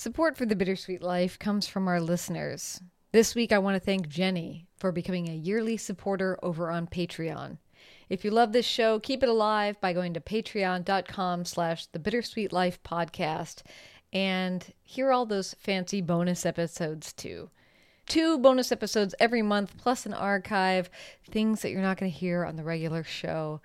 Support for the Bittersweet Life comes from our listeners. This week, I want to thank Jenny for becoming a yearly supporter over on Patreon. If you love this show, keep it alive by going to patreon.com slash the bittersweet life podcast and hear all those fancy bonus episodes too. Two bonus episodes every month, plus an archive, things that you're not going to hear on the regular show.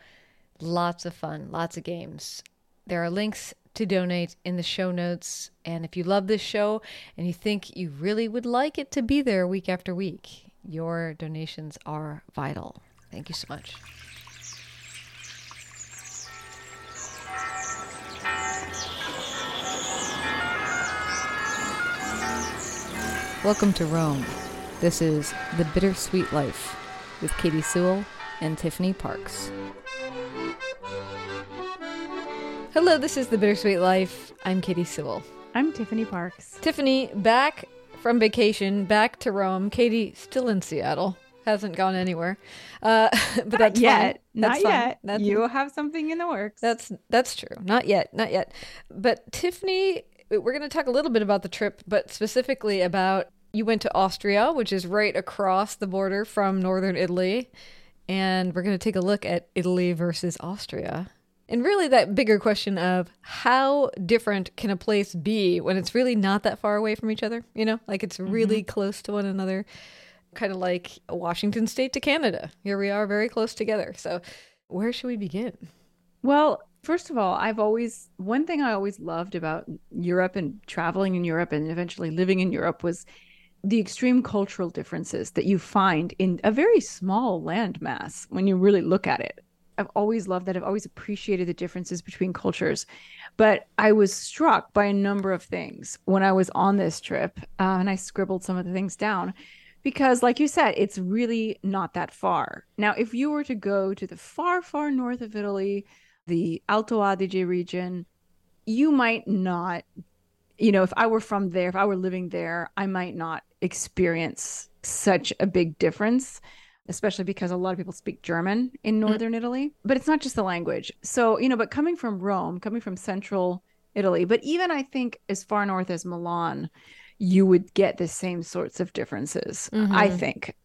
Lots of fun, lots of games. There are links to donate in the show notes. And if you love this show and you think you really would like it to be there week after week, your donations are vital. Thank you so much. Welcome to Rome. This is The Bittersweet Life with Katy Sewall and Tiffany Parks. Hello, this is The Bittersweet Life. I'm Katy Sewall. I'm Tiffany Parks. Tiffany, back from vacation, back to Rome. Katy, still in Seattle. Hasn't gone anywhere. Uh, but Not that's yet. fine. Not That's fine. yet. That's, you have something in the works. that's that's true. Not yet. Not yet. But Tiffany, we're going to talk a little bit about the trip, but specifically about you went to Austria, which is right across the border from northern Italy, and we're going to take a look at Italy versus Austria. And really, that bigger question of how different can a place be when it's really not that far away from each other? You know, like it's really mm-hmm. close to one another, kind of like Washington State to Canada. Here we are, very close together. So, where should we begin? Well, first of all, I've always one thing I always loved about Europe and traveling in Europe and eventually living in Europe was the extreme cultural differences that you find in a very small landmass when you really look at it. I've always loved that. I've always appreciated the differences between cultures. But I was struck by a number of things when I was on this trip, uh, and I scribbled some of the things down because, like you said, it's really not that far. Now, if you were to go to the far, far north of Italy, the Alto Adige region, you might not, you know, if I were from there, if I were living there, I might not experience such a big difference, especially because a lot of people speak German in northern Italy. But it's not just the language. So, you know, but coming from Rome, coming from central Italy, but even I think as far north as Milan, you would get the same sorts of differences, I Mhm. think.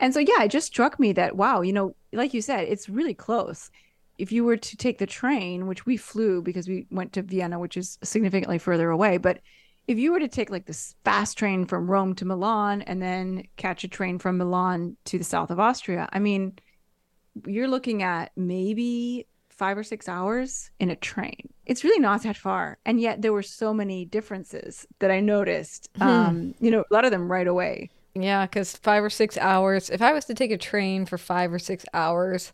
And so, yeah, it just struck me that, wow, you know, like you said, it's really close. If you were to take the train, which we flew because we went to Vienna, which is significantly further away, but if you were to take like this fast train from Rome to Milan and then catch a train from Milan to the south of Austria, I mean, you're looking at maybe five or six hours in a train. It's really not that far. And yet there were so many differences that I noticed, Hmm. um, you know, a lot of them right away. Yeah, because five or six hours. If I was to take a train for five or six hours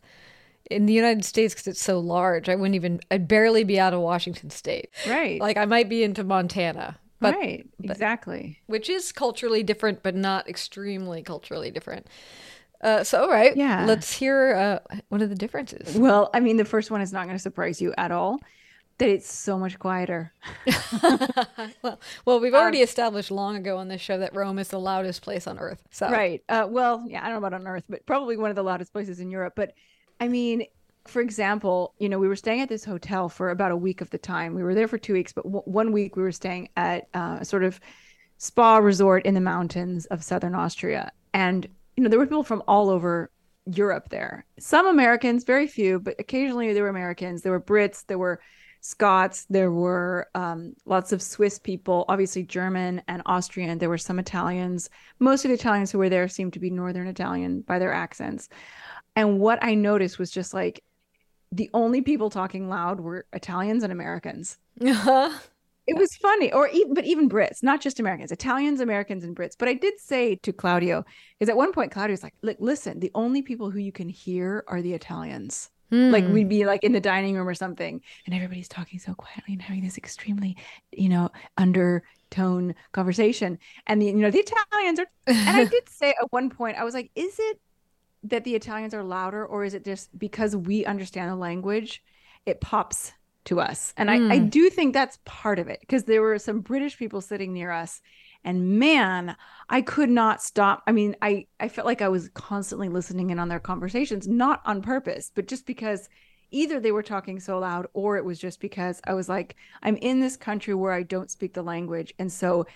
in the United States, because it's so large, I wouldn't even. I'd barely be out of Washington State. Right. Like I might be into Montana, but right. Exactly. which is culturally different, but not extremely culturally different. Uh, so, all right, Yeah. let's hear uh, what are the differences. Well, I mean, the first one is not going to surprise you at all that it's so much quieter. well, well, we've already established long ago on this show that Rome is the loudest place on earth. So, Right. Uh, well, yeah, I don't know about on Earth, but probably one of the loudest places in Europe. But I mean, for example, you know, we were staying at this hotel for about a week of the time. We were there for two weeks, but w- one week we were staying at uh, a sort of spa resort in the mountains of southern Austria. And, you know, there were people from all over Europe there. Some Americans, very few, but occasionally there were Americans, there were Brits, there were Scots, there were um, lots of Swiss people, obviously German and Austrian. There were some Italians. Most of the Italians who were there seemed to be Northern Italian by their accents. And what I noticed was just like the only people talking loud were Italians and Americans. It was funny, or even, but even Brits, not just Americans, Italians, Americans, and Brits. But I did say to Claudio, is at one point Claudio's like, "Look, listen, the only people who you can hear are the Italians." Like Hmm. we'd be like in the dining room or something, and everybody's talking so quietly and having this extremely, you know, undertone conversation. And the you know the Italians are. And I did say at one point, I was like, "Is it that the Italians are louder, or is it just because we understand the language, it pops to us?" And I, I Mm. do think that's part of it because there were some British people sitting near us. And man, I could not stop. I mean, I, I felt like I was constantly listening in on their conversations, not on purpose, but just because either they were talking so loud or it was just because I was like, I'm in this country where I don't speak the language. And so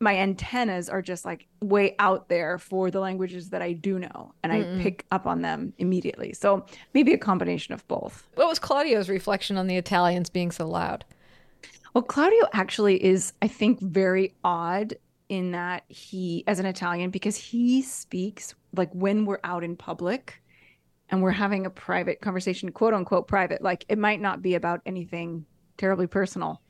my antennas are just like way out there for the languages that I do know and Mm-mm. I pick up on them immediately. So maybe a combination of both. What was Claudio's reflection on the Italians being so loud? Well, Claudio actually is, I think, very odd in that he, as an Italian, because he speaks like when we're out in public and we're having a private conversation, quote unquote private, like it might not be about anything terribly personal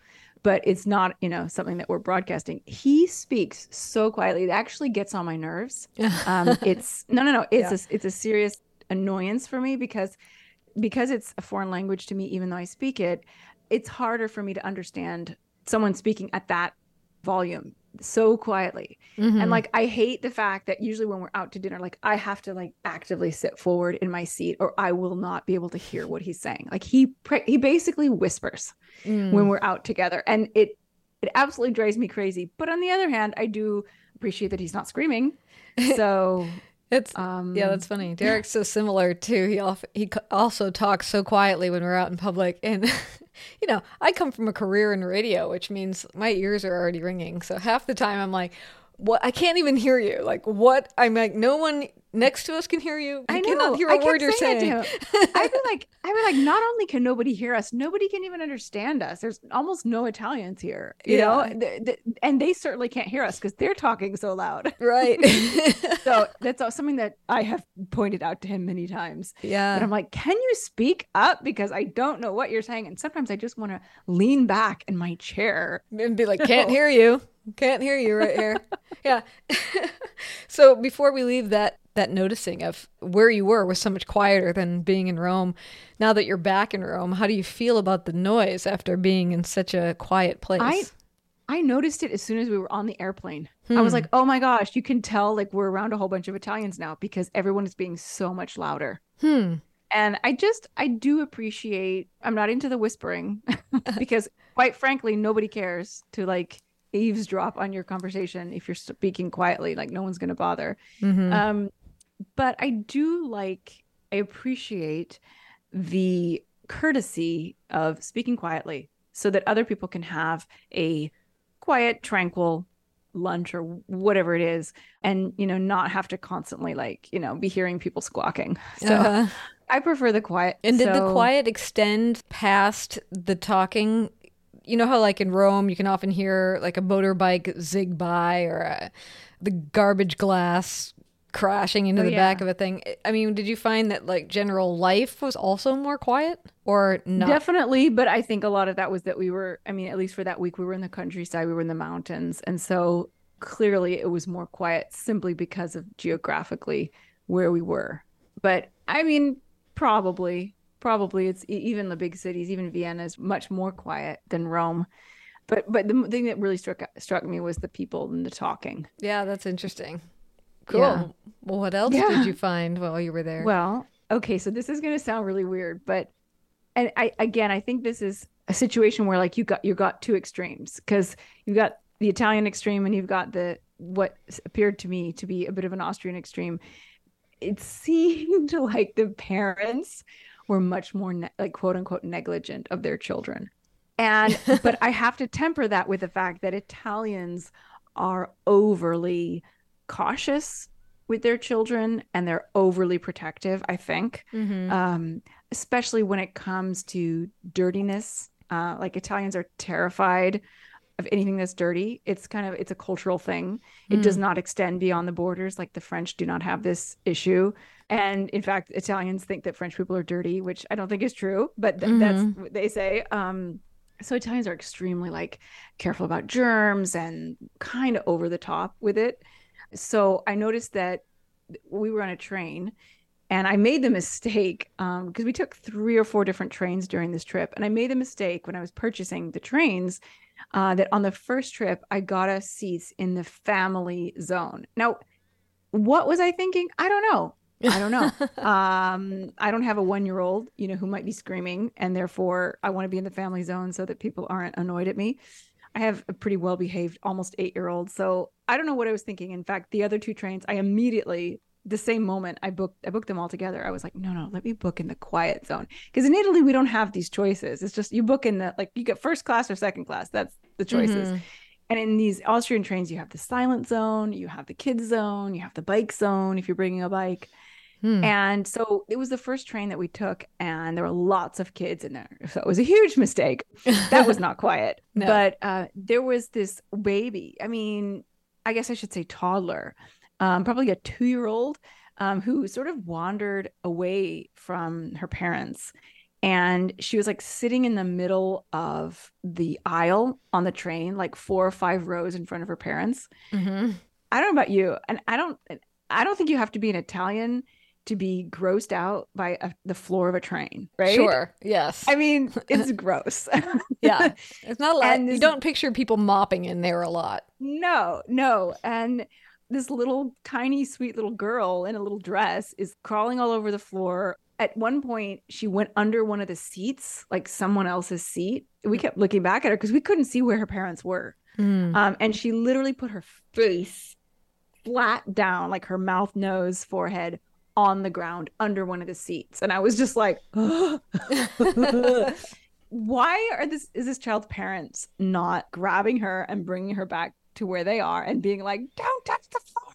but it's not you know something that we're broadcasting. He speaks so quietly. It actually gets on my nerves. Um, it's no no no. It's yeah. a, it's a serious annoyance for me because because it's a foreign language to me even though i speak it it's harder for me to understand someone speaking at that volume so quietly. Mm-hmm. And like I hate the fact that usually when we're out to dinner, like I have to like actively sit forward in my seat or I will not be able to hear what he's saying. Like he pre- he basically whispers mm. when we're out together. And it it absolutely drives me crazy. But on the other hand, I do appreciate that he's not screaming. So it's um, yeah, that's funny. Derek's so similar too. He he also talks so quietly when we're out in public, and you know, I come from a career in radio, which means my ears are already ringing. So half the time I'm like, what? I can't even hear you. Like, what? I'm like, no one next to us can hear you. I cannot hear a I word you're saying. I feel like I feel like not only can nobody hear us, nobody can even understand us. There's almost no Italians here, you yeah. know, and they certainly can't hear us because they're talking so loud. Right. so that's something that I have pointed out to him many times. Yeah. And I'm like, can you speak up because I don't know what you're saying, and sometimes I just want to lean back in my chair and be like, can't hear you. Can't hear you right here. yeah. so before we leave that that noticing of where you were was so much quieter than being in Rome. Now that you're back in Rome, how do you feel about the noise after being in such a quiet place? I I noticed it as soon as we were on the airplane. Hmm. I was hmm. like, "Oh my gosh, you can tell like we're around a whole bunch of Italians now because everyone is being so much louder." Hmm. And I just I do appreciate I'm not into the whispering because quite frankly nobody cares to like eavesdrop on your conversation if you're speaking quietly like no one's going to bother mm-hmm. um but I do like, I appreciate the courtesy of speaking quietly so that other people can have a quiet, tranquil lunch or whatever it is and you know not have to constantly like you know be hearing people squawking so uh-huh. i prefer the quiet and did the quiet extend past the talking you know how like in rome you can often hear like a motorbike zig by or a, the garbage glass crashing into oh, the yeah. back of a thing. I mean, did you find that like general life was also more quiet or not? Definitely, but I think a lot of that was that we were, I mean, at least for that week, we were in the countryside, we were in the mountains. And so clearly it was more quiet simply because of geographically where we were. But I mean, probably, probably it's even the big cities, even Vienna is much more quiet than Rome. But but the thing that really struck struck me was the people and the talking. Yeah, that's interesting. Cool. Yeah. Well, what else yeah. did you find while you were there? Well, okay, so this is going to sound really weird, but and I again, I think this is a situation where like you got you got two extremes because you've got the Italian extreme and you've got the what appeared to me to be a bit of an Austrian extreme. It seemed like the parents were much more ne- like quote unquote negligent of their children. And but I have to temper that with the fact that Italians are overly cautious with their children and they're overly protective i think mm-hmm. um, especially when it comes to dirtiness uh, like italians are terrified of anything that's dirty it's kind of it's a cultural thing it mm. does not extend beyond the borders like the french do not have this issue and in fact italians think that french people are dirty which i don't think is true but th- mm-hmm. that's what they say um, so italians are extremely like careful about germs and kind of over the top with it so I noticed that we were on a train and I made the mistake because um, we took three or four different trains during this trip. And I made the mistake when I was purchasing the trains uh, that on the first trip, I got us seats in the family zone. Now, what was I thinking? I don't know. I don't know. um, I don't have a one year old, you know, who might be screaming, and therefore I want to be in the family zone so that people aren't annoyed at me. I have a pretty well behaved, almost eight year old. So I don't know what I was thinking. In fact, the other two trains, I immediately the same moment I booked I booked them all together. I was like, no, no, let me book in the quiet zone because in Italy we don't have these choices. It's just you book in the like you get first class or second class. That's the choices. Mhm. And in these Austrian trains, you have the silent zone, you have the kids zone, you have the bike zone if you're bringing a bike. Hmm. And so it was the first train that we took, and there were lots of kids in there. So it was a huge mistake. That was not quiet. No. But uh, there was this baby. I mean, I guess I should say toddler, um, probably a two year old um, who sort of wandered away from her parents. And she was like sitting in the middle of the aisle on the train, like four or five rows in front of her parents. Mhm. I don't know about you, and I don't, I don't think you have to be an Italian to be grossed out by a, the floor of a train, right? Sure. Yes. I mean, it's gross. yeah. It's not a lot. And You this- don't picture people mopping in there a lot. no, no, and this little tiny sweet little girl in a little dress is crawling all over the floor. At one point, she went under one of the seats, like someone else's seat. We kept looking back at her because we couldn't see where her parents were. Hmm. Um, and she literally put her face flat down, like her mouth, nose, forehead on the ground under one of the seats. And I was just like, why are this is this child's parents not grabbing her and bringing her back to where they are and being like, don't touch the floor?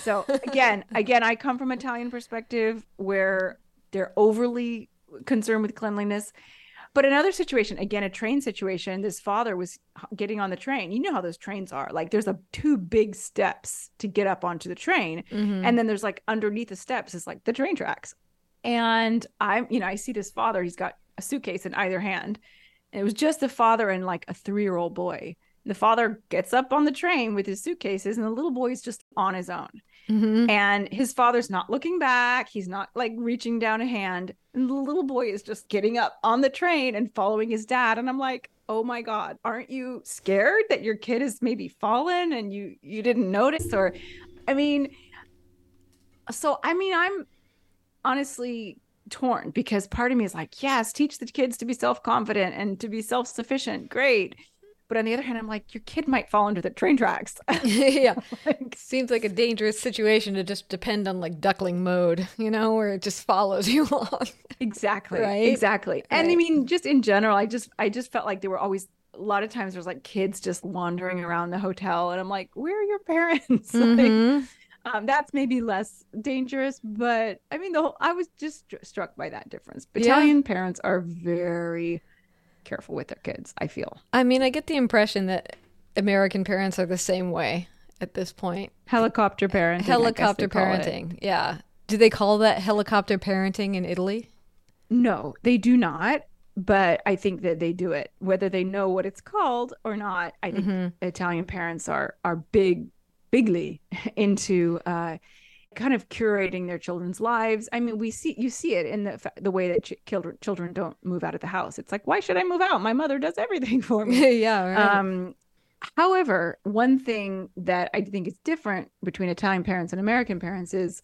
So again, again, I come from Italian perspective where they're overly concerned with cleanliness. But another situation, again, a train situation, this father was getting on the train. You know how those trains are. Like there's a two big steps to get up onto the train. Mhm. And then there's like underneath the steps is like the train tracks. And I'm, you know, I see this father, he's got a suitcase in either hand. And it was just the father and like a three year old boy. The father gets up on the train with his suitcases, and the little boy is just on his own. Mhm. And his father's not looking back. He's not like reaching down a hand. And the little boy is just getting up on the train and following his dad. And I'm like, oh my God, aren't you scared that your kid has maybe fallen and you you didn't notice? Or I mean, so I mean, I'm honestly torn because part of me is like, yes, teach the kids to be self-confident and to be self-sufficient. Great. But on the other hand, I'm like, your kid might fall under the train tracks. yeah. Like, Seems like a dangerous situation to just depend on like duckling mode, you know, where it just follows you along. exactly Right? exactly and i mean just in general i just i just felt like there were always a lot of times there's like kids just wandering around the hotel and i'm like where are your parents like, Mhm. um, that's maybe less dangerous but i mean the whole i was just stru- struck by that difference Yeah. italian parents are very careful with their kids i feel I mean, I get the impression that American parents are the same way at this point. helicopter parenting Helicopter they call it. parenting. Yeah. Do they call that helicopter parenting in Italy? No, they do not. But I think that they do it, whether they know what it's called or not. I think Mhm. Italian parents are are big, bigly into uh, kind of curating their children's lives. I mean, we see you see it in the the way that ch- children children don't move out of the house. It's like, why should I move out? My mother does everything for me. yeah. Right. Um, however, one thing that I think is different between Italian parents and American parents is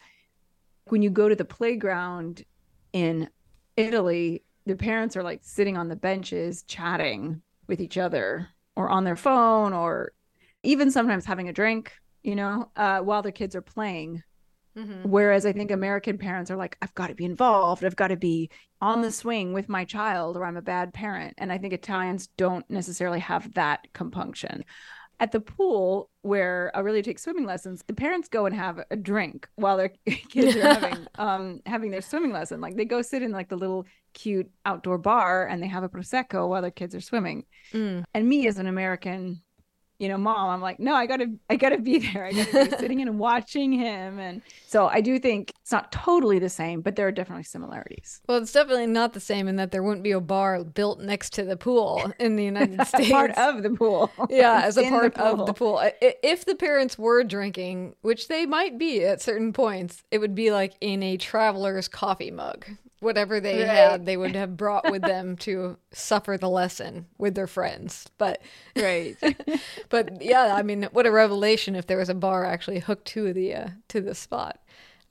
when you go to the playground in Italy, the parents are like sitting on the benches chatting with each other or on their phone or even sometimes having a drink, you know, uh, while their kids are playing. Mhm. Whereas I think American parents are like, I've got to be involved. I've got to be on the swing with my child, or I'm a bad parent. And I think Italians don't necessarily have that compunction. At the pool, where I really take swimming lessons, the parents go and have a drink while their kids are having um having their swimming lesson. Like they go sit in like the little cute outdoor bar and they have a prosecco while their kids are swimming. Mm. And me as an American, you know, mom, I'm like, no, I gotta, I gotta be there. I gotta be sitting and watching him. And so I do think it's not totally the same, but there are definitely similarities. Well, it's definitely not the same in that there wouldn't be a bar built next to the pool in the United States. Part of the pool. yeah, as a In the part of the pool. pool. I- i- If the parents were drinking, which they might be at certain points, it would be like in a traveler's coffee mug. Whatever they Right. had, they would have brought with them to suffer the lesson with their friends. But, Right. but yeah, I mean, what a revelation if there was a bar actually hooked to the uh, to the spot.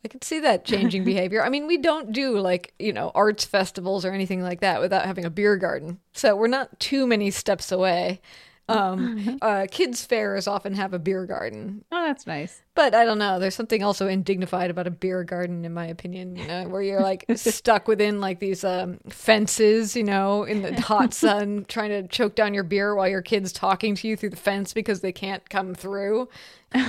I could see that changing behavior. I mean, we don't do like, you know, arts festivals or anything like that without having a beer garden. So we're not too many steps away. Um, uh, kids' fairs often have a beer garden. oh, that's nice. But I don't know. There's something also indignified about a beer garden, in my opinion, you know, where you're like stuck within like these um, fences, you know, in the hot sun, trying to choke down your beer while your kid's talking to you through the fence because they can't come through.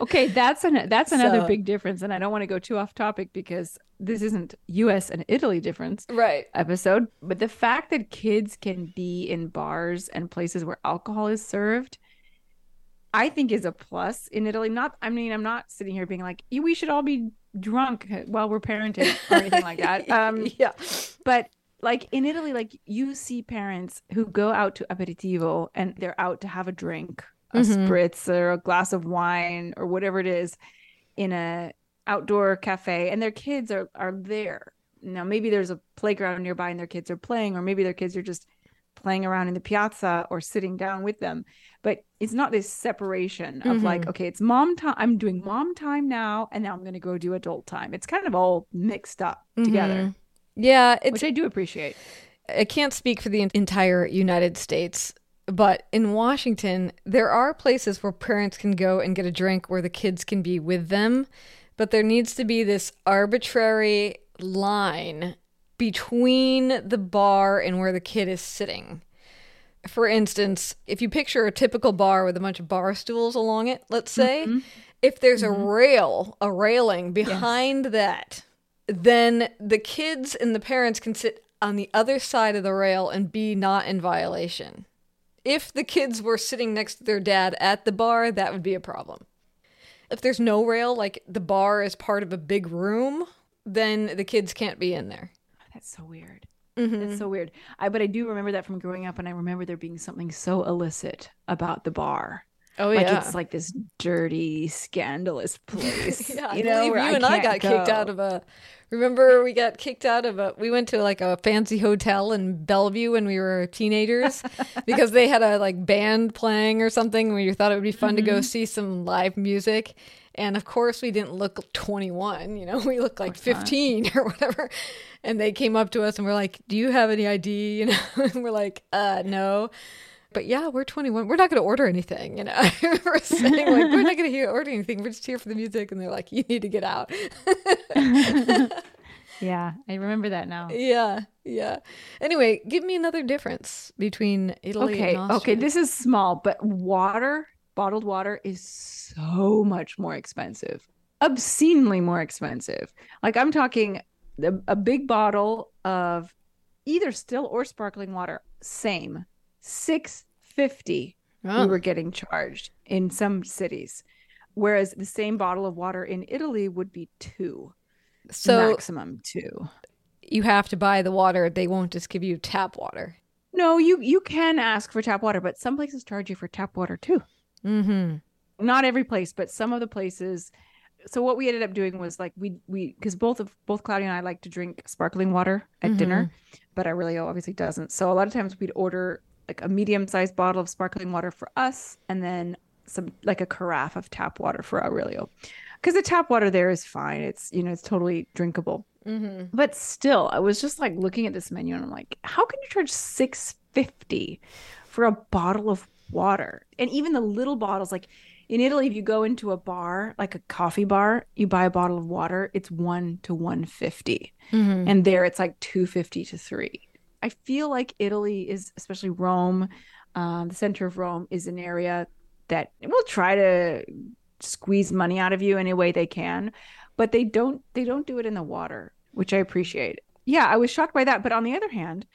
okay, that's an that's another So- big difference, and I don't want to go too off topic because this isn't U.S. and Italy difference Right. episode, but the fact that kids can be in bars and places where alcohol is served, I think is a plus in Italy. Not, I mean, I'm not sitting here being like, we should all be drunk while we're parenting or anything like that. Um, yeah. but like in Italy, like you see parents who go out to aperitivo and they're out to have a drink, a Mhm. spritz or a glass of wine or whatever it is in a outdoor cafe and their kids are are there. Now maybe there's a playground nearby and their kids are playing or maybe their kids are just playing around in the piazza or sitting down with them. But it's not this separation of like, okay, it's mom time. I'm doing mom time now, and now I'm going to go do adult time. It's kind of all mixed up together, Mhm. Yeah, it's which I do appreciate. I can't speak for the entire United States, but in Washington, there are places where parents can go and get a drink where the kids can be with them, but there needs to be this arbitrary line between the bar and where the kid is sitting. For instance, if you picture a typical bar with a bunch of bar stools along it, let's say, mm-hmm. if there's a mm-hmm. rail, a railing behind that, then the kids and the parents can sit on the other side of the rail and be not in violation. If the kids were sitting next to their dad at the bar, that would be a problem. If there's no rail, like the bar is part of a big room, then the kids can't be in there. That's so weird. Mm-hmm. That's so weird. I but I do remember that from growing up, and I remember there being something so illicit about the bar. Oh Like yeah. it's like this dirty, scandalous place. yeah, I you know, where you and I got can't kicked out of a. Remember, we got kicked out of a. We went to like a fancy hotel in Bellevue when we were teenagers because they had a like band playing or something. We thought it would be fun to Mm-hmm. go see some live music, and of course, we didn't look twenty one. You know, we looked like fifteen or whatever. And they came up to us and were like, "Do you have any ID?" You know, and we're like, "Uh, no." But yeah, we're 21. We're not going to order anything, you know. we're saying like we're not going to order anything. We're just here for the music, and they're like, "You need to get out." Yeah, I remember that now. yeah, yeah. Anyway, give me another difference between Italy Okay, okay, this is small, but water, bottled water is so much more expensive. Obscenely more expensive. Like I'm talking a, a big bottle of either still or sparkling water, same. 650 Oh, we were getting charged in some cities. Whereas the same bottle of water in Italy would be two, so maximum two. you have to buy the water. They won't just give you tap water. No, you you can ask for tap water, but some places charge you for tap water too. Mm-hmm. Not every place, but some of the places. So what we ended up doing was like we we because both of both Claudio and I like to drink sparkling water at dinner, but Aurelio obviously doesn't. So a lot of times we'd order like a medium sized bottle of sparkling water for us, and then some like a carafe of tap water for Aurelio, because the tap water there is fine. It's you know it's totally drinkable. Mm-hmm. But still, I was just like looking at this menu and I'm like, how can you charge six fifty for a bottle of water? And even the little bottles, like in Italy, if you go into a bar, like a coffee bar, you buy a bottle of water, it's one to one fifty. Mm-hmm. And there it's like two fifty to three. I feel like Italy is, especially Rome, um, the center of Rome, is an area that will try to squeeze money out of you any way they can, but they don't. They don't do it in the water, which I appreciate. Yeah, I was shocked by that. But on the other hand,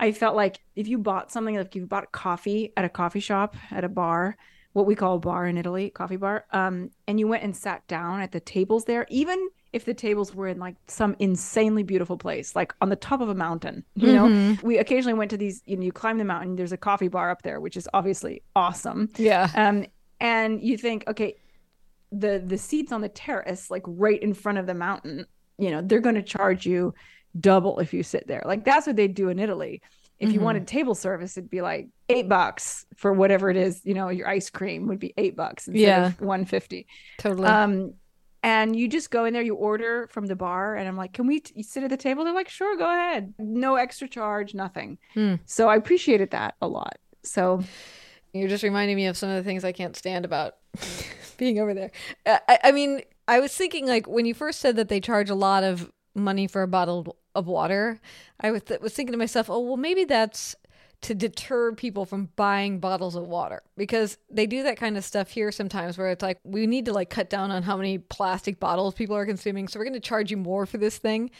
I felt like if you bought something, like if you bought coffee at a coffee shop at a bar, what we call a bar in Italy, coffee bar, um, and you went and sat down at the tables there, even if the tables were in like some insanely beautiful place, like on the top of a mountain, you know, we occasionally went to these, you know, you climb the mountain, there's a coffee bar up there, which is obviously awesome. Yeah. Um, and you think, okay, the the seats on the terrace, like right in front of the mountain, you know, they're going to charge you double if you sit there. Like that's what they do in Italy. If you Mhm. wanted table service, it'd be like eight bucks for whatever it is. You know, your ice cream would be eight bucks instead Yeah. of one fifty. Totally. Um, and you just go in there, you order from the bar, and I'm like, "Can we t- sit at the table?" They're like, "Sure, go ahead. No extra charge, nothing." Hmm. So I appreciated that a lot. So You're just reminding me of some of the things I can't stand about being over there. I, I mean, I was thinking like when you first said that they charge a lot of money for a bottle of water, I was, th- was thinking to myself, oh, well, maybe that's to deter people from buying bottles of water because they do that kind of stuff here sometimes where it's like we need to like cut down on how many plastic bottles people are consuming so we're going to charge you more for this thing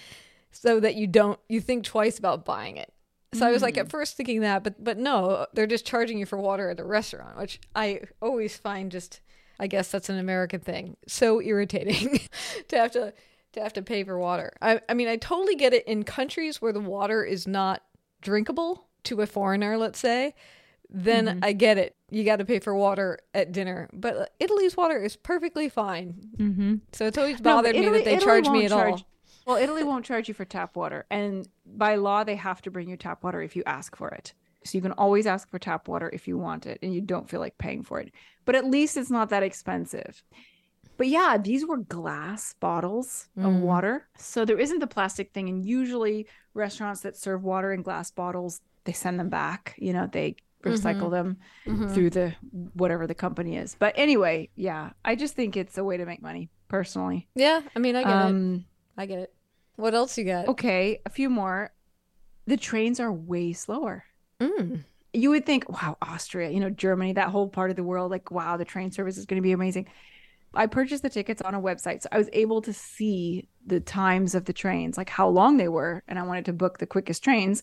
so that you don't you think twice about buying it so I was like at mm. first thinking that, but but no, they're just charging you for water at a restaurant, which I always find just I guess that's an American thing. So irritating to have to to have to pay for water. I I mean I totally get it in countries where the water is not drinkable to a foreigner, let's say, then Mm-hmm. I get it. You got to pay for water at dinner, but Italy's water is perfectly fine. Mm-hmm. So it's always No, but bothered me that they Italy charge me at all. Well, Italy won't charge you for tap water, and by law, they have to bring you tap water if you ask for it. So you can always ask for tap water if you want it, and you don't feel like paying for it. But at least it's not that expensive. But yeah, these were glass bottles of Mm. water, so there isn't the plastic thing. And usually, restaurants that serve water in glass bottles, they send them back. You know, they recycle them Mhm. through the whatever the company is. But anyway, yeah, I just think it's a way to make money personally. Yeah, I mean I get it. Um, I get it. What else you got? okay, a few more. The trains are way slower. Mm. You would think, wow, Austria, you know, Germany, that whole part of the world, like, wow, the train service is going to be amazing. I purchased the tickets on a website, so I was able to see the times of the trains, like how long they were, and I wanted to book the quickest trains.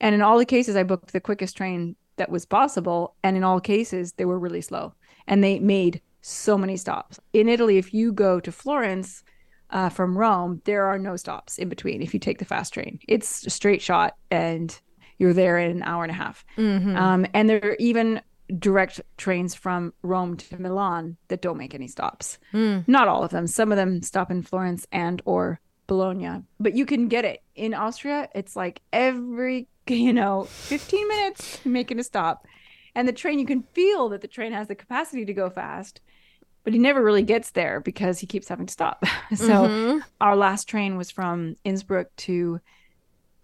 And in all the cases, I booked the quickest train that was possible, and in all cases, they were really slow, and they made so many stops. In Italy, if you go to Florence uh, from Rome, there are no stops in between. If you take the fast train, it's a straight shot, and you're there in an hour and a half. Mhm. Um, and there are even direct trains from Rome to Milan that don't make any stops. Mm. Not all of them. Some of them stop in Florence and or Bologna. But you can get it. In Austria, it's like every, you know, 15 minutes making a stop. And the train, you can feel that the train has the capacity to go fast, but he never really gets there because he keeps having to stop. so Mhm. our last train was from Innsbruck to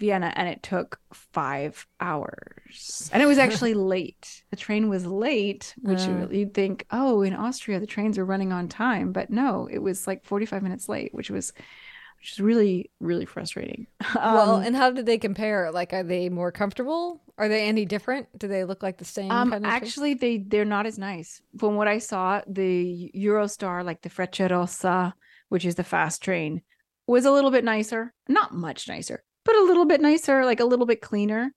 Vienna and it took five hours. And it was actually late. The train was late, which Uh. you'd think, oh, in Austria, the trains are running on time. But no, it was like 45 minutes late, which was which is really, really frustrating. well, Um, and how did they compare? Like, are they more comfortable? Are they any different? Do they look like the same um, kind of? actually, they they're not as nice. From what I saw, the Eurostar, like the Frecciarossa, which is the fast train, was a little bit nicer. Not much nicer, but a little bit nicer, like a little bit cleaner.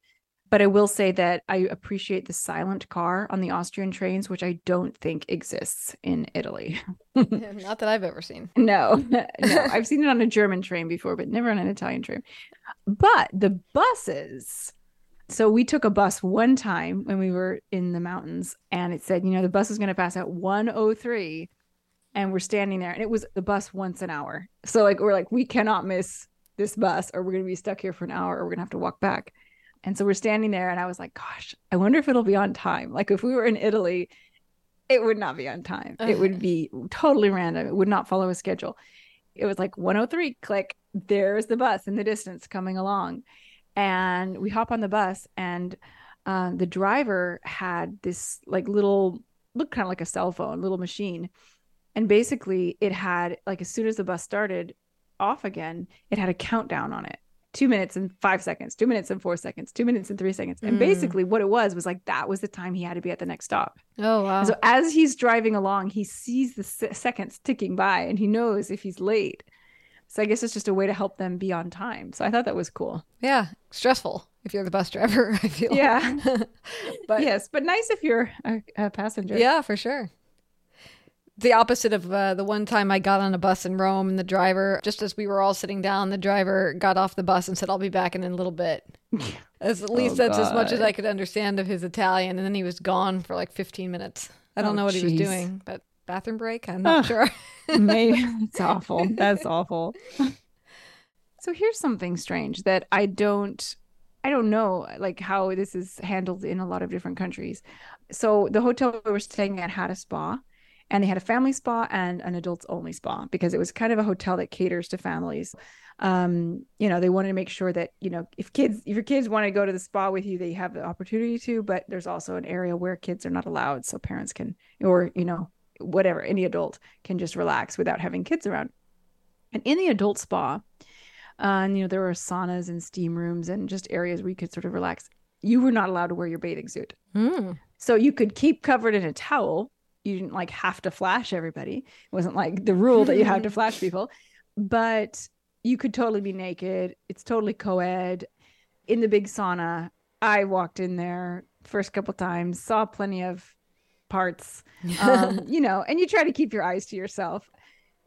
But I will say that I appreciate the silent car on the Austrian trains, which I don't think exists in Italy. Not that I've ever seen. No, no, I've seen it on a German train before, but never on an Italian train. But the buses. So we took a bus one time when we were in the mountains, and it said, you know, the bus is going to pass at 103, and we're standing there, and it was the bus once an hour. So like we're like, we cannot miss this bus, or we're going to be stuck here for an hour, or we're going to have to walk back. And so we're standing there, and I was like, gosh, I wonder if it'll be on time. Like if we were in Italy, it would not be on time. It would be totally random. It would not follow a schedule. It was like 103, click, there's the bus in the distance coming along. And we hop on the bus, and um, the driver had this like little, looked kind of like a cell phone, little machine. And basically, it had like as soon as the bus started off again, it had a countdown on it two minutes and five seconds, two minutes and four seconds, two minutes and three seconds. And Mm. basically, what it was was like that was the time he had to be at the next stop. Oh wow. And so as he's driving along, he sees the se- seconds ticking by and he knows if he's late. So I guess it's just a way to help them be on time. So I thought that was cool. yeah, stressful if you're the bus driver. I feel. Yeah. but yes, but nice if you're a, a passenger. Yeah, for sure. The opposite of uh, the one time I got on a bus in Rome and the driver, just as we were all sitting down, the driver got off the bus and said, I'll be back in a little bit. As at least Oh, that's as much as I could understand of his Italian. And then he was gone for like 15 minutes. I don't Oh, know what he was doing, but bathroom break? I'm not Ugh. sure. Maybe it's awful. That's awful. So here's something strange that I don't I don't know like how this is handled in a lot of different countries. So the hotel we were staying at had a spa and they had a family spa and an adults only spa because it was kind of a hotel that caters to families. Um, you know, they wanted to make sure that, you know, if kids if your kids want to go to the spa with you, they have the opportunity to, but there's also an area where kids are not allowed so parents can or, you know, whatever, any adult can just relax without having kids around. And in the adult spa, uh, and you know, there were saunas and steam rooms and just areas where you could sort of relax. You were not allowed to wear your bathing suit. Mm. So you could keep covered in a towel. You didn't like have to flash everybody. It wasn't like the rule that you had to flash people, but you could totally be naked. It's totally co-ed. In the big sauna, I walked in there first couple times, saw plenty of parts. Um, you know, and you try to keep your eyes to yourself.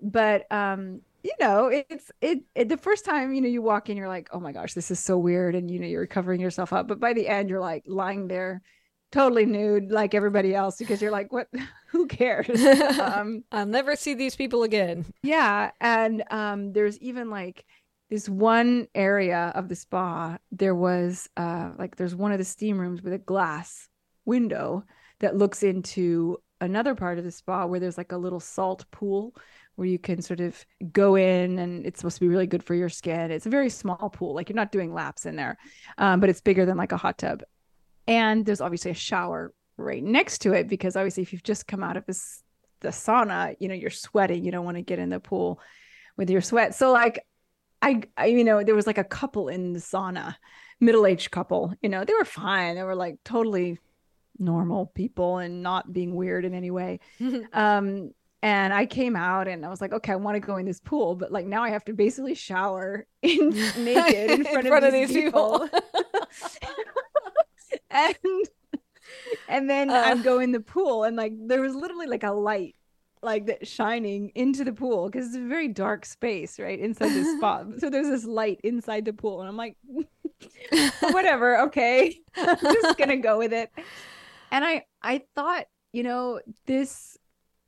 But um, you know, it's it, it the first time, you know, you walk in, you're like, oh my gosh, this is so weird. And you know, you're covering yourself up. But by the end, you're like lying there totally nude like everybody else because you're like what? Who cares? Um I'll never see these people again. yeah and um there's even like this one area of the spa there was uh like there's one of the steam rooms with a glass window that looks into another part of the spa where there's like a little salt pool where you can sort of go in and it's supposed to be really good for your skin. It's a very small pool like you're not doing laps in there um, but it's bigger than like a hot tub and there's obviously a shower right next to it because obviously if you've just come out of this the sauna you know you're sweating. You don't want to get in the pool with your sweat. So like I, I you know there was like a couple in the sauna middle-aged couple you know they were fine. They were like totally normal people and not being weird in any way. Um and I came out and I was like, okay, I want to go in this pool, but like now I have to basically shower in naked in front, of, these people. And and then Uh. I'd go in the pool and like there was literally like a light like that shining into the pool because it's a very dark space right inside this spot. So there's this light inside the pool and i'm like whatever okay i'm just gonna go with it. And i i thought you know this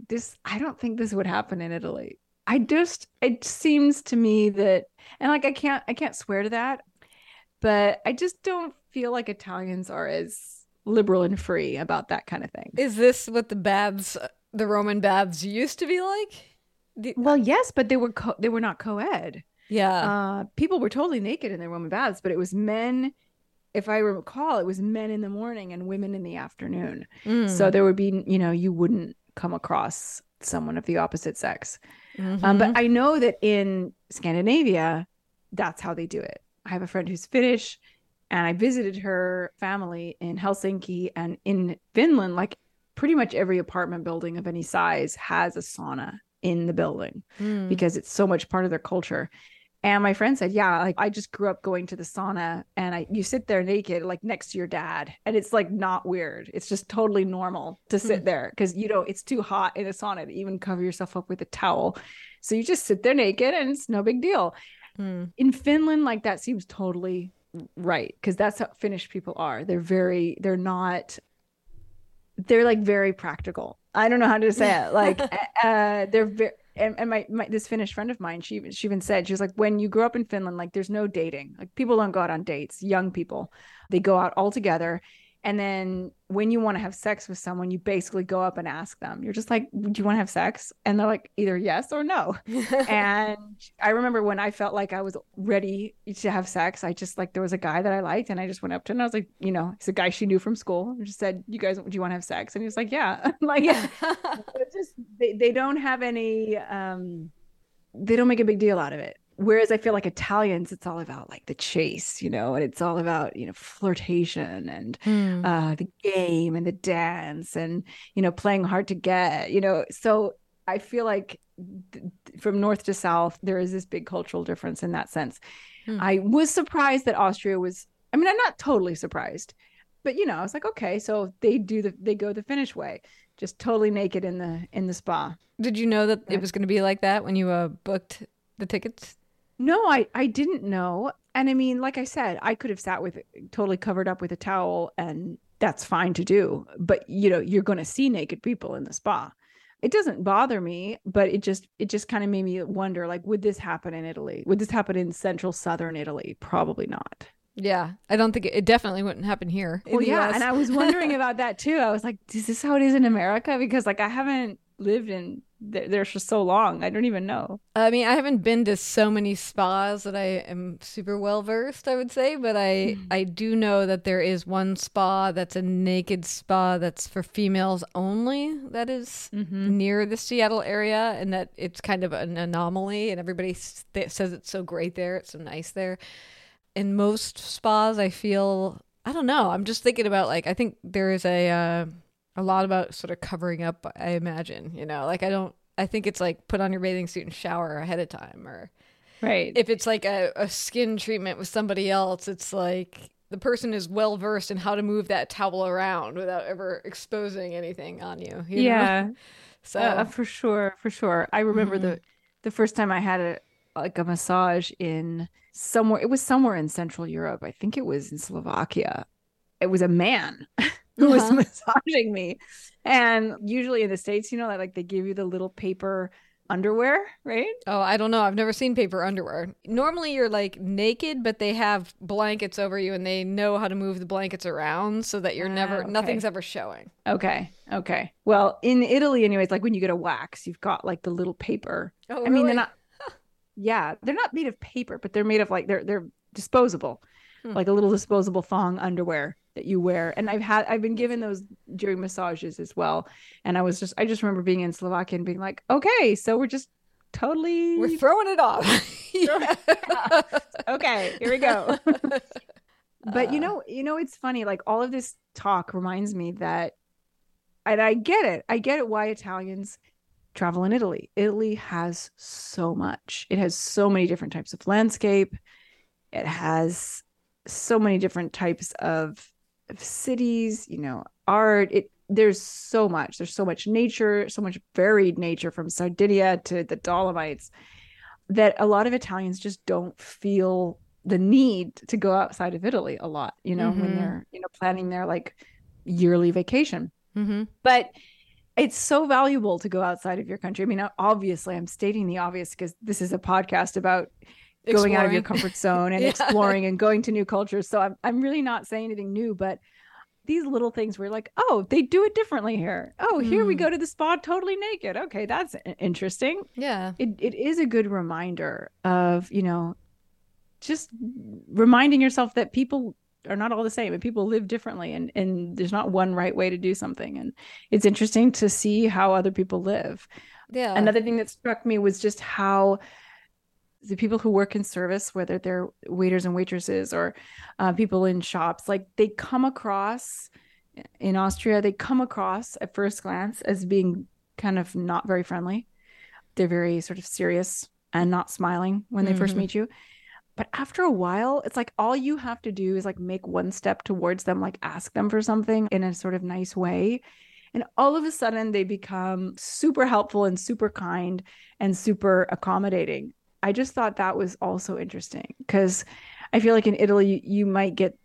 this i don't think this would happen in italy. I just it seems to me that and like i can't i can't swear to that but i just don't feel like italians are as liberal and free about that kind of thing Is this what the baths, the Roman baths, used to be like? The- well yes but they were co- they were not co-ed yeah. uh people were totally naked in their roman baths but it was men if i recall it was men in the morning and women in the afternoon Mm. so there would be you know you wouldn't come across someone of the opposite sex um, but i know that in scandinavia that's how they do it i have a friend who's finnish and i visited her family in helsinki and in finland like pretty much every apartment building of any size has a sauna in the building Mm. because it's so much part of their culture. And my friend said, "Yeah, like I just grew up going to the sauna, and I you sit there naked, like next to your dad, and it's like not weird. It's just totally normal to sit Hmm. there because you know it's too hot in a sauna to even cover yourself up with a towel, so you just sit there naked, and it's no big deal. Mm. In Finland, like that seems totally right because that's how Finnish people are. They're very, they're not, they're like very practical. I don't know how to say it. Like, uh, they're very, and, and my, my this Finnish friend of mine, she even- she even said she was like, when you grow up in Finland, like there's no dating. Like people don't go out on dates. Young people, they go out all together. And then when you want to have sex with someone, you basically go up and ask them. You're just like, "Do you want to have sex?" And they're like, either yes or no and I remember when I felt like I was ready to have sex, I just like there was a guy that I liked, and I just went up to him. And I was like, you know, he's a guy she knew from school. And just said, "You guys, do you want to have sex?" And he was like, "Yeah." I'm like, yeah. Just they they don't have any. um They don't make a big deal out of it. Whereas I feel like Italians, it's all about like the chase, you know, and it's all about you know flirtation and Mm. uh, the game and the dance and you know playing hard to get you know so i feel like th- from north to south there is this big cultural difference in that sense Hmm. i was surprised that austria was i mean i'm not totally surprised but you know i was like okay so they do the they go the finnish way just totally naked in the in the spa Did you know that it was going to be like that when you uh, booked the tickets? No, I I didn't know. And I mean, like I said, I could have sat with totally covered up with a towel and that's fine to do. But you know, you're going to see naked people in the spa. It doesn't bother me, but it just it just kind of made me wonder like would this happen in Italy? Would this happen in central southern Italy? Probably not. Yeah, I don't think it, it definitely wouldn't happen here. well, yeah, and I was wondering about that too. I was like, is this how it is in America? Because like I haven't lived in there for so long. I don't even know. I mean, I haven't been to so many spas that I am super well versed, I would say, but I mm. I do know that there is one spa that's a naked spa that's for females only that is mm-hmm. near the Seattle area and that it's kind of an anomaly and everybody says it's so great there, it's so nice there. In most spas, I feel I don't know. I'm just thinking about like I think there is a uh, a lot about sort of covering up i imagine you know like i don't i think it's like put on your bathing suit and shower ahead of time or right. if it's like a, a skin treatment with somebody else it's like the person is well versed in how to move that towel around without ever exposing anything on you, you yeah. Know? so uh, for sure for sure. I remember mm-hmm. the the first time i had a like a massage in somewhere it was somewhere in central europe. I think it was in slovakia. It was a man who was uh-huh. massaging me. And usually in the States, you know, like they give you the little paper underwear, right? Oh, I don't know. I've never seen paper underwear. Normally you're like naked, but they have blankets over you and they know how to move the blankets around so that you're never, okay. nothing's ever showing. Okay. Okay. Well, in Italy, anyways, like when you get a wax, you've got like the little paper. Oh, I really? mean, they're not, yeah, they're not made of paper, but they're made of like, they're, they're disposable, hmm. like a little disposable thong underwear that you wear. And i've had i've been given those during massages as well. And i was just i just remember being in slovakia and being like okay so we're just totally we're throwing it off. Okay here we go. But you uh. know you know it's funny like all of this talk reminds me that and i get it i get it why italians travel in italy. Italy has so much. It has so many different types of landscape. It has so many different types of cities, you know, art. It there's so much. There's so much nature, so much varied nature from Sardinia to the Dolomites that a lot of Italians just don't feel the need to go outside of Italy a lot, you know, mm-hmm. when they're, you know, planning their like yearly vacation. Mm-hmm. But it's so valuable to go outside of your country. I mean, obviously, I'm stating the obvious because this is a podcast about going out of your comfort zone and yeah. exploring and going to new cultures. So I'm I'm really not saying anything new, but these little things were like, oh, they do it differently here. Oh, mm. here we hmm. go to the spa totally naked. Okay, that's interesting. Yeah. It it is a good reminder of, you know, just reminding yourself that people are not all the same and people live differently and and there's not one right way to do something and it's interesting to see how other people live. Yeah. Another thing that struck me was just how the people who work in service, whether they're waiters and waitresses or uh, people in shops, like they come across in Austria, they come across at first glance as being kind of not very friendly. They're very sort of serious and not smiling when they mm-hmm. first meet you. But after a while, it's like all you have to do is like make one step towards them, like ask them for something in a sort of nice way. And all of a sudden, they become super helpful and super kind and super accommodating. I just thought that was also interesting because I feel like in Italy you, you might get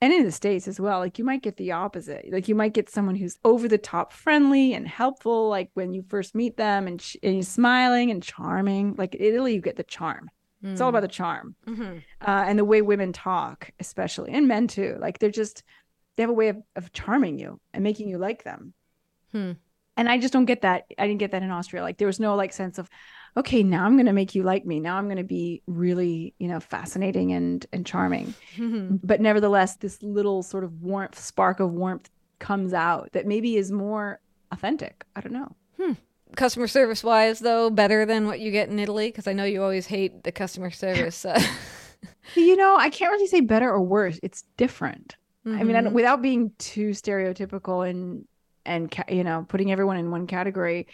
and in the states as well like you might get the opposite like you might get someone who's over the top friendly and helpful like when you first meet them and, sh- and he's smiling and charming like in italy you get the charm mm. it's all about the charm mm-hmm. uh, and the way women talk especially and men too like they're just they have a way of, of charming you and making you like them hmm. and i just don't get that i didn't get that in austria like there was no like sense of okay, now I'm going to make you like me. Now I'm going to be really, you know, fascinating and and charming. Mm-hmm. But nevertheless, this little sort of warmth, spark of warmth comes out that maybe is more authentic. I don't know. Hmm. Customer service wise, though, better than what you get in Italy because I know you always hate the customer service. Uh. you know, I can't really say better or worse. It's different. Mm-hmm. I mean, I mm-hmm. without being too stereotypical and and you know putting everyone in one category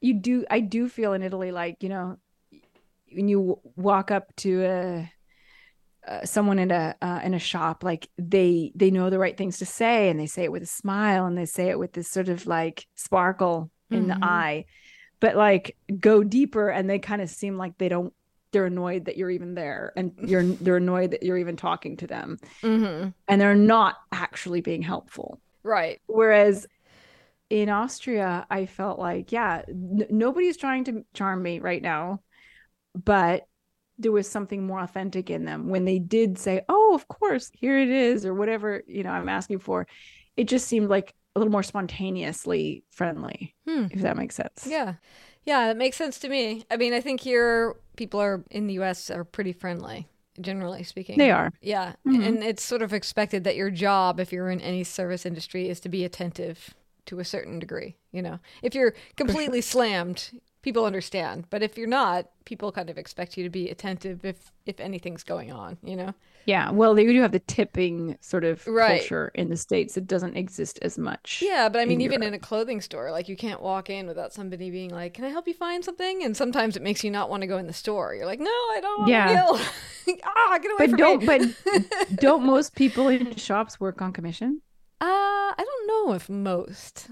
you do i do feel in italy like you know when you walk up to a uh, someone in a uh, in a shop like they they know the right things to say and they say it with a smile and they say it with this sort of like sparkle in mm-hmm. the eye but like go deeper and they kind of seem like they don't they're annoyed that you're even there and you're they're annoyed that you're even talking to them mm-hmm. and they're not actually being helpful right whereas in Austria, I felt like, yeah, n- nobody's trying to charm me right now, but there was something more authentic in them when they did say, "Oh, of course, here it is," or whatever you know I'm asking for. It just seemed like a little more spontaneously friendly, Hmm. if that makes sense. Yeah. Yeah, that makes sense to me. I mean, I think here people are in the US are pretty friendly, generally speaking. They are. Yeah. Mhm. And it's sort of expected that your job, if you're in any service industry, is to be attentive to a certain degree. You know, if you're completely slammed, people understand. But if you're not, people kind of expect you to be attentive if if anything's going on, you know? Yeah. Well, they do have the tipping sort of Right. culture in the States. It doesn't exist as much. Yeah, but I mean, in even Europe. in a clothing store, like you can't walk in without somebody being like, "Can I help you find something?" And sometimes it makes you not want to go in the store. You're like, "No, I don't want Yeah. to go." ah, get away But from don't me. but don't most people in shops work on commission? Uh, I don't know if most.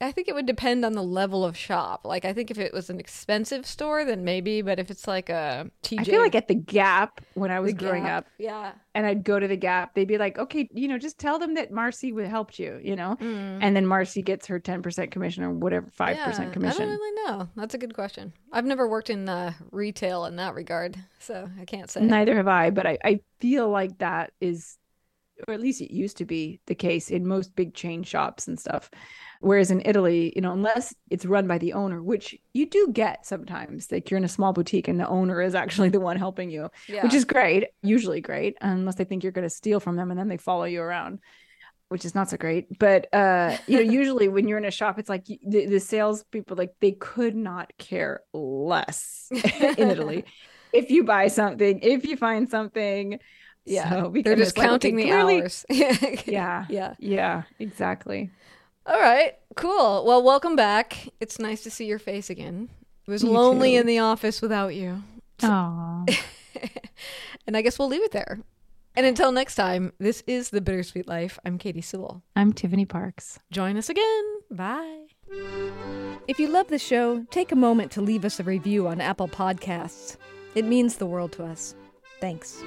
I think it would depend on the level of shop. Like, I think if it was an expensive store, then maybe. But if it's like a TJ, I feel like at the Gap when I was growing Gap, up yeah, and I'd go to the Gap, they'd be like, "Okay, you know, just tell them that Marcy would helped you, you know." Mm. And then Marcy gets her 10% commission or whatever, 5% commission. I commission. don't really know. That's a good question. I've never worked in uh, retail in that regard, so I can't say. Neither have I, but I, I feel like that is, or at least it used to be the case in most big chain shops and stuff. Whereas in Italy, you know, unless it's run by the owner, which you do get sometimes, like you're in a small boutique and the owner is actually the one helping you, yeah. which is great, usually great, unless they think you're going to steal from them and then they follow you around. Which is not so great, but uh, you know, usually when you're in a shop, it's like the, the salespeople like they could not care less in Italy if you buy something, if you find something. Yeah, So, They're just it's like, counting the clearly- hours. Yeah. Yeah. Yeah, exactly. All right. Cool. Well, welcome back. It's nice to see your face again. It was You lonely too. in the office without you. Oh, and I guess we'll leave it there. And until next time, this is The Bittersweet Life. I'm Katy Sewall. I'm Tiffany Parks. Join us again. Bye. If you love the show, take a moment to leave us a review on Apple Podcasts. It means the world to us. Thanks.